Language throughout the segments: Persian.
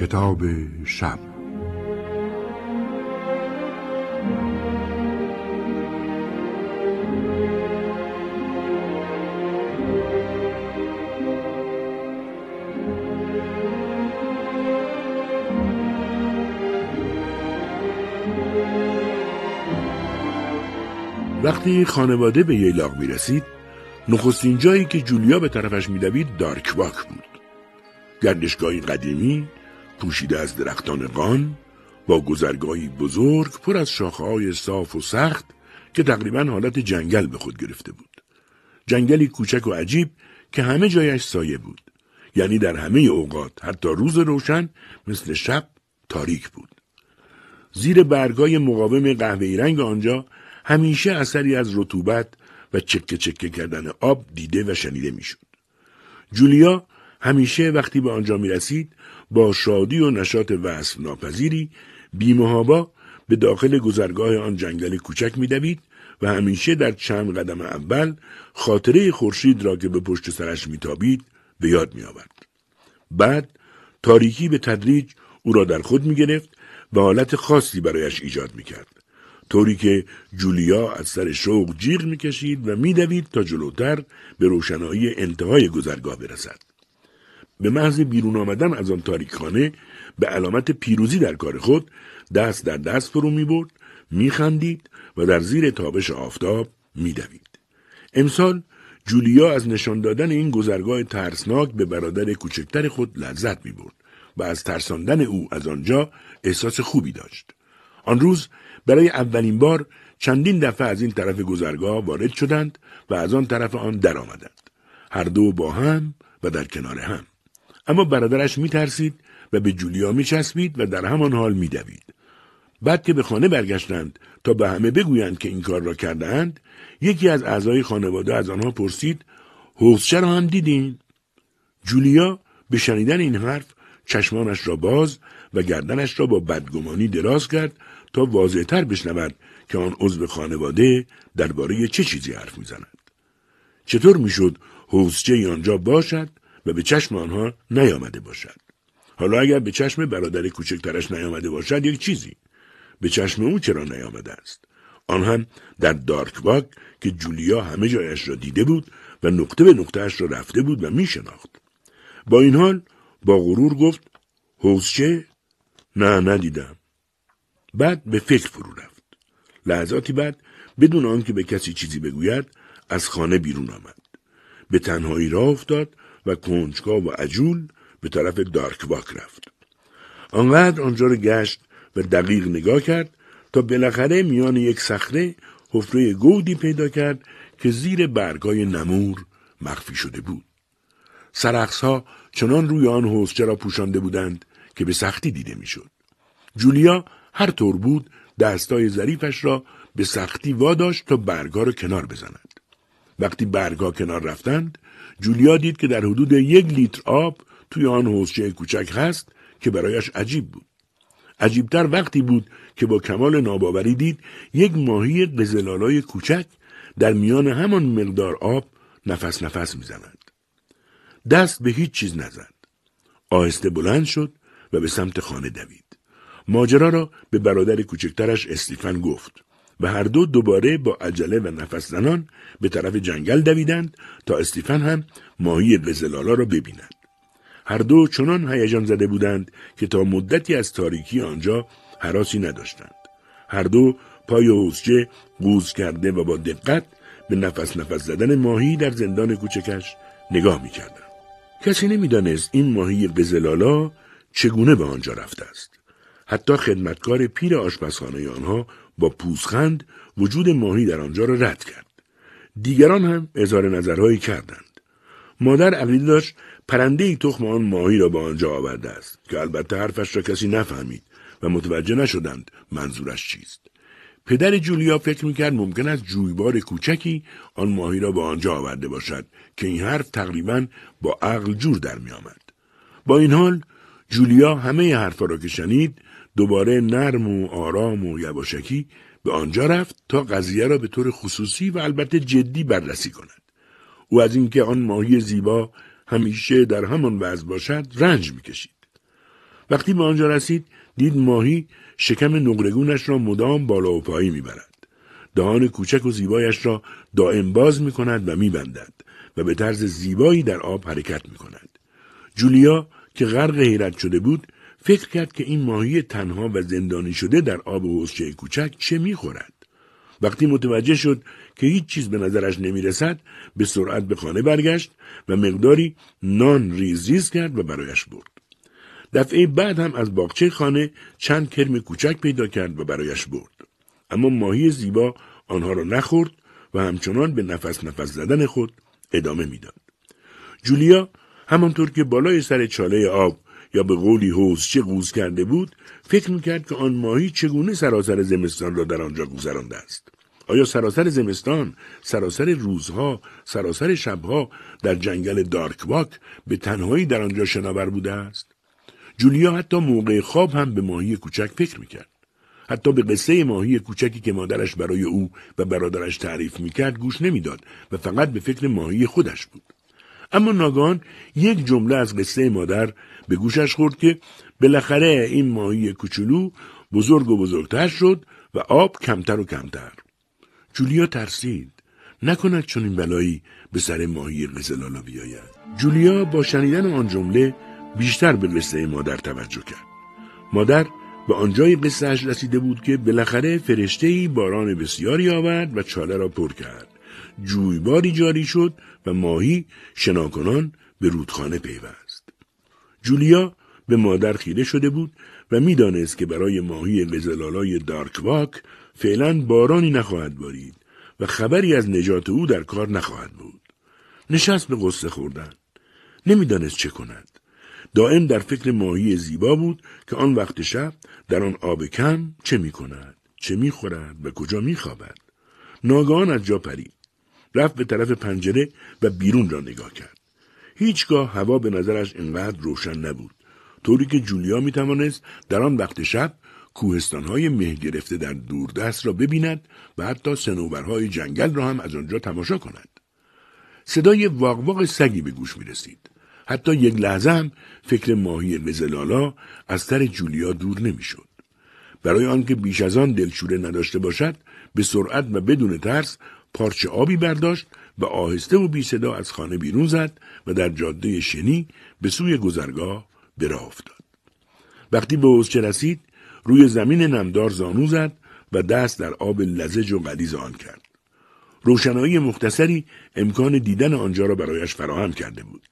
کتاب شب. وقتی خانواده به ییلاق می رسید نخستین جایی که جولیا به طرفش میدوید دارکواک بود. گردشگاهی قدیمی پوشیده از درختان قان با گذرگاهی بزرگ پر از شاخههای صاف و سخت که تقریبا حالت جنگل به خود گرفته بود. جنگلی کوچک و عجیب که همه جایش سایه بود. یعنی در همه اوقات حتی روز روشن مثل شب تاریک بود. زیر برگای مقاوم قهوه‌ای رنگ آنجا همیشه اثری از رطوبت و چکه چکه کردن آب دیده و شنیده می‌شد. جولیا همیشه وقتی به آنجا می رسید با شادی و نشاط وصف ناپذیری بیمهابا به داخل گذرگاه آن جنگل کوچک میدوید و همیشه در چند قدم اول خاطره خورشید را که به پشت سرش میتابید به یاد می آورد. بعد تاریکی به تدریج او را در خود می گرفت و حالت خاصی برایش ایجاد می کرد. طوری که جولیا از سر شوق جیغ می‌کشید و میدوید تا جلوتر به روشنایی انتهای گذرگاه برسد. به محض بیرون آمدن از آن تاریکخانه به علامت پیروزی در کار خود دست در دست فرو می برد می خندید و در زیر تابش آفتاب می دوید. امسال جولیا از نشان دادن این گذرگاه ترسناک به برادر کوچکتر خود لذت می برد و از ترساندن او از آنجا احساس خوبی داشت. آن روز برای اولین بار چندین دفعه از این طرف گذرگاه وارد شدند و از آن طرف آن درآمدند. هر دو با هم و در کنار هم. اما برادرش می ترسید و به جولیا می چسبید و در همان حال می دوید. بعد که به خانه برگشتند تا به همه بگویند که این کار را کردهاند یکی از اعضای خانواده از آنها پرسید حوزچه را هم دیدین جولیا به شنیدن این حرف چشمانش را باز و گردنش را با بدگمانی دراز کرد تا واضحتر بشنود که آن عضو خانواده درباره چه چیزی حرف می‌زند چطور می‌شد حوزچه آنجا باشد و به چشم آنها نیامده باشد. حالا اگر به چشم برادر کوچکترش نیامده باشد یک چیزی. به چشم او چرا نیامده است؟ آن هم در دارکواک که جولیا همه جایش را دیده بود و نقطه به نقطهاش را رفته بود و میشناخت. با این حال با غرور گفت حوزچه نه ندیدم. بعد به فکر فرو رفت. لحظاتی بعد بدون آنکه به کسی چیزی بگوید از خانه بیرون آمد. به تنهایی راه افتاد و کنجکاو و عجول به طرف دارکواک رفت آنقدر آنجا را گشت و دقیق نگاه کرد تا بالاخره میان یک صخره حفره گودی پیدا کرد که زیر برگای نمور مخفی شده بود سرخصها چنان روی آن حوزچه را پوشانده بودند که به سختی دیده می‌شد. جولیا هر طور بود دستای ظریفش را به سختی واداشت تا برگا را کنار بزند. وقتی برگا کنار رفتند جولیا دید که در حدود یک لیتر آب توی آن حوزچه کوچک هست که برایش عجیب بود. عجیبتر وقتی بود که با کمال ناباوری دید یک ماهی قزلالای کوچک در میان همان مقدار آب نفس نفس می‌زند. دست به هیچ چیز نزد. آهسته بلند شد و به سمت خانه دوید. ماجرا را به برادر کوچکترش استیفن گفت و هر دو دوباره با عجله و نفس زنان به طرف جنگل دویدند تا استیفن هم ماهی قزلالا را ببیند. هر دو چنان هیجان زده بودند که تا مدتی از تاریکی آنجا حراسی نداشتند. هر دو پای حوزچه قوز کرده و با دقت به نفس نفس زدن ماهی در زندان کوچکش نگاه می‌کردند. کسی نمی‌دانست این ماهی قزلالا چگونه به آنجا رفته است. حتی خدمتکار پیر آشپزخانه آنها با پوزخند وجود ماهی در آنجا را رد کرد. دیگران هم اظهار نظرهایی کردند. مادر عقیده داشت پرنده ای تخم آن ماهی را به آنجا آورده است که البته حرفش را کسی نفهمید و متوجه نشدند منظورش چیست. پدر جولیا فکر می‌کرد ممکن است جویبار کوچکی آن ماهی را به آنجا آورده باشد که این حرف تقریبا با عقل جور در میآمد. با این حال جولیا همه حرفا را که شنید دوباره نرم و آرام و یواشکی به آنجا رفت تا قضیه را به طور خصوصی و البته جدی بررسی کند. او از اینکه آن ماهی زیبا همیشه در همان وضع باشد رنج می‌کشید. وقتی به آنجا رسید دید ماهی شکم نقرگونش را مدام بالا و پایی می‌برد دهان کوچک و زیبایش را دائم باز می کند و می بندد و به طرز زیبایی در آب حرکت می کند. جولیا که غرق حیرت شده بود فکر کرد که این ماهی تنها و زندانی شده در آب حوزچه کوچک چه می‌خورد. وقتی متوجه شد که هیچ چیز به نظرش نمی‌رسد به سرعت به خانه برگشت و مقداری نان ریز ریز کرد و برایش برد. دفعه بعد هم از باغچه خانه چند کرم کوچک پیدا کرد و برایش برد. اما ماهی زیبا آنها را نخورد و همچنان به نفس نفس زدن خود ادامه می‌داد. جولیا همانطور که بالای سر چاله آب یا به قولی چه قوز کرده بود فکر می‌کرد که آن ماهی چگونه سراسر زمستان را در آنجا گذرانده است. آیا سراسر زمستان سراسر روزها سراسر شبها در جنگل دارکواک به تنهایی در آنجا شناور بوده است؟ جولیا حتی موقع خواب هم به ماهی کوچک فکر می‌کرد. حتی به قصه ماهی کوچکی که مادرش برای او و برادرش تعریف می‌کرد گوش نمی‌داد و فقط به فکر ماهی خودش بود. اما ناگان یک جمله از قصه مادر به گوشش خورد که بالاخره این ماهی کوچولو بزرگ و بزرگتر شد و آب کمتر و کمتر جولیا ترسید نکند چون این بلایی به سر ماهی قزلالا بیاید جولیا با شنیدن آن جمله بیشتر به قصه مادر توجه کرد مادر به آنجای قصهش رسیده بود که بالاخره فرشتهای باران بسیاری آورد و چاله را پر کرد. جویباری جاری شد و ماهی شناکنان به رودخانه پیوست. جولیا به مادر خیره شده بود و می‌دانست که برای ماهی قزلالای دارکواک فعلا بارانی نخواهد بارید و خبری از نجات او در کار نخواهد بود. نشست به قصه خوردن. نمی‌دانست چه کند. دائم در فکر ماهی زیبا بود که آن وقت شب در آن آب کم چه می کند، چه می خورد و کجا می خوابد. ناگهان از جا پرید. رفت به طرف پنجره و بیرون را نگاه کرد. هیچگاه هوا به نظرش انقدر روشن نبود. طوری که جولیا می توانست در آن وقت شب کوهستانهای مه گرفته در دوردست را ببیند و حتی سنوبرهای جنگل را هم از آنجا تماشا کند. صدای واقواق سگی به گوش می رسید. حتی یک لحظه هم فکر ماهی قزلالا از سر جولیا دور نمی‌شد. برای آنکه بیش از آن دلشوره نداشته باشد به سرعت و بدون ترس پارچه آبی برداشت و آهسته و بی صدا از خانه بیرون زد و در جاده شنی به سوی گذرگاه به افتاد. وقتی به حوزچه رسید روی زمین نمدار زانو زد و دست در آب لزج و غلیظ آن کرد. روشنایی مختصری امکان دیدن آنجا را برایش فراهم کرده بود.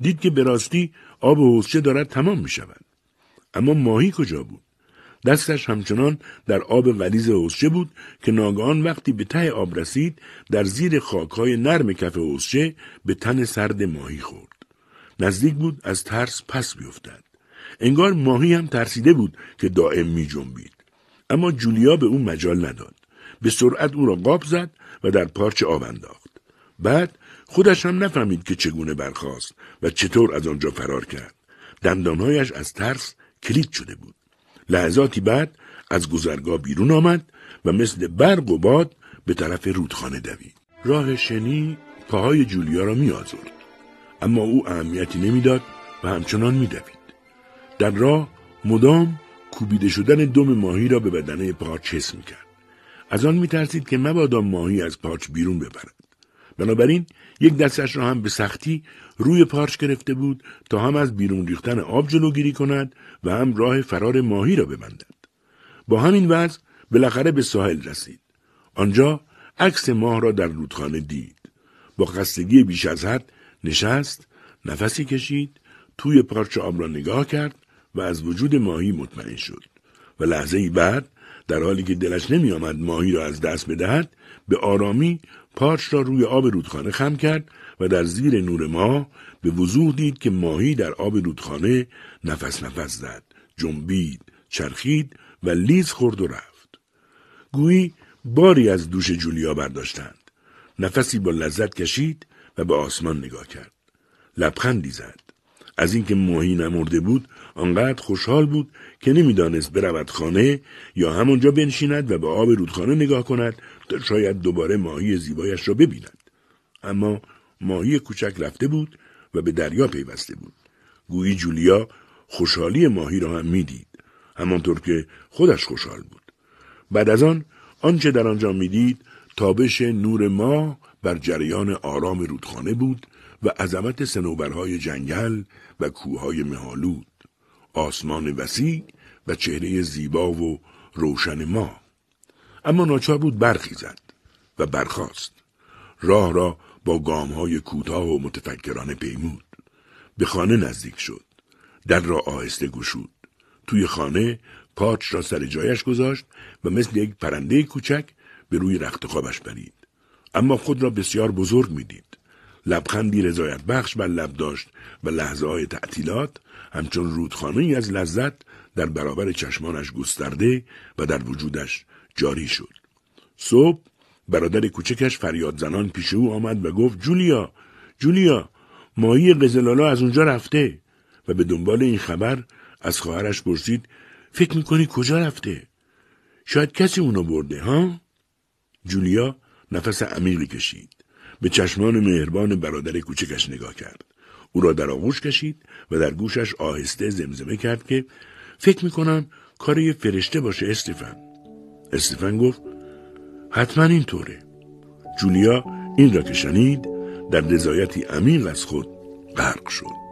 دید که به راستی آب حوزچه دارد تمام می شود. اما ماهی کجا بود؟ دستش همچنان در آب غلیز حوزچه بود که ناگهان وقتی به ته آب رسید در زیر خاکهای نرم کف حوزچه به تن سرد ماهی خورد. نزدیک بود از ترس پس بیفتد. انگار ماهی هم ترسیده بود که دائم می جنبید. اما جولیا به او مجال نداد. به سرعت او را قاب زد و در پارچ آب انداخت. بعد خودش هم نفهمید که چگونه برخاست و چطور از آنجا فرار کرد. دندانهایش از ترس کلید شده بود. لحظاتی بعد از گذرگاه بیرون آمد و مثل برق و باد به طرف رودخانه دوید. راه شنی پاهای جولیا را می آزرد. اما او اهمیتی نمی‌داد و همچنان می دوید. در راه مدام کوبیده شدن دم ماهی را به بدنه پارچ حس می کرد. از آن می ترسید که مبادا ماهی از پارچ بیرون ببرد. بنابراین یک دستش را هم به سختی روی پارچ گرفته بود تا هم از بیرون ریختن آب جلوگیری کند و هم راه فرار ماهی را ببندد. با همین وضع بالاخره به ساحل رسید. آنجا عکس ماه را در رودخانه دید. با خستگی بیش از حد نشست، نفسی کشید، توی پارچ آب را نگاه کرد و از وجود ماهی مطمئن شد. و لحظه بعد در حالی که دلش نمی آمد ماهی را از دست بدهد به آرامی پارچ را روی آب رودخانه خم کرد و در زیر نور ماه به وضوح دید که ماهی در آب رودخانه نفس نفس زد، جنبید، چرخید و لیز خورد و رفت. گویی باری از دوش جولیا برداشتند. نفسی با لذت کشید و به آسمان نگاه کرد. لبخندی زد. از اینکه ماهی نمرده بود آنقدر خوشحال بود که نمی‌دانست برود خانه یا همانجا بنشیند و به آب رودخانه نگاه کند تا شاید دوباره ماهی زیبایش را ببیند. اما ماهی کوچک رفته بود و به دریا پیوسته بود. گویی جولیا خوشحالی ماهی را هم می‌دید همانطور که خودش خوشحال بود. بعد از آن آنچه در آنجا می‌دید تابش نور ماه بر جریان آرام رودخانه بود و عظمت سنوبرهای جنگل و کوههای مهالود آسمان وسیع و چهره زیبا و روشن ما اما ناچار بود برخیزد و برخاست. راه را با گامهای کوتاه و متفکرانه پیمود. به خانه نزدیک شد. در را آهسته گشود. توی خانه پاچ را سر جایش گذاشت و مثل یک پرنده کوچک به روی رخت خوابش برید اما خود را بسیار بزرگ می‌دید. لبخندی رضایت بخش بر لب داشت و لحظه های تعطیلات همچون رودخانه ای از لذت در برابر چشمانش گسترده و در وجودش جاری شد. صبح برادر کوچکش فریاد زنان پیش او آمد و گفت جولیا جولیا ماهی قزلالا از اونجا رفته و به دنبال این خبر از خواهرش پرسید فکر می‌کنی کجا رفته؟ شاید کسی اونو برده ها؟ جولیا نفس عمیقی کشید. به چشمان مهربان برادر کوچکش نگاه کرد. او را در آغوش کشید و در گوشش آهسته زمزمه کرد که فکر می‌کنم کار یه فرشته باشه استفن. استفن گفت حتما اینطوره. جولیا این را که شنید در رضایتی عمیق از خود غرق شد.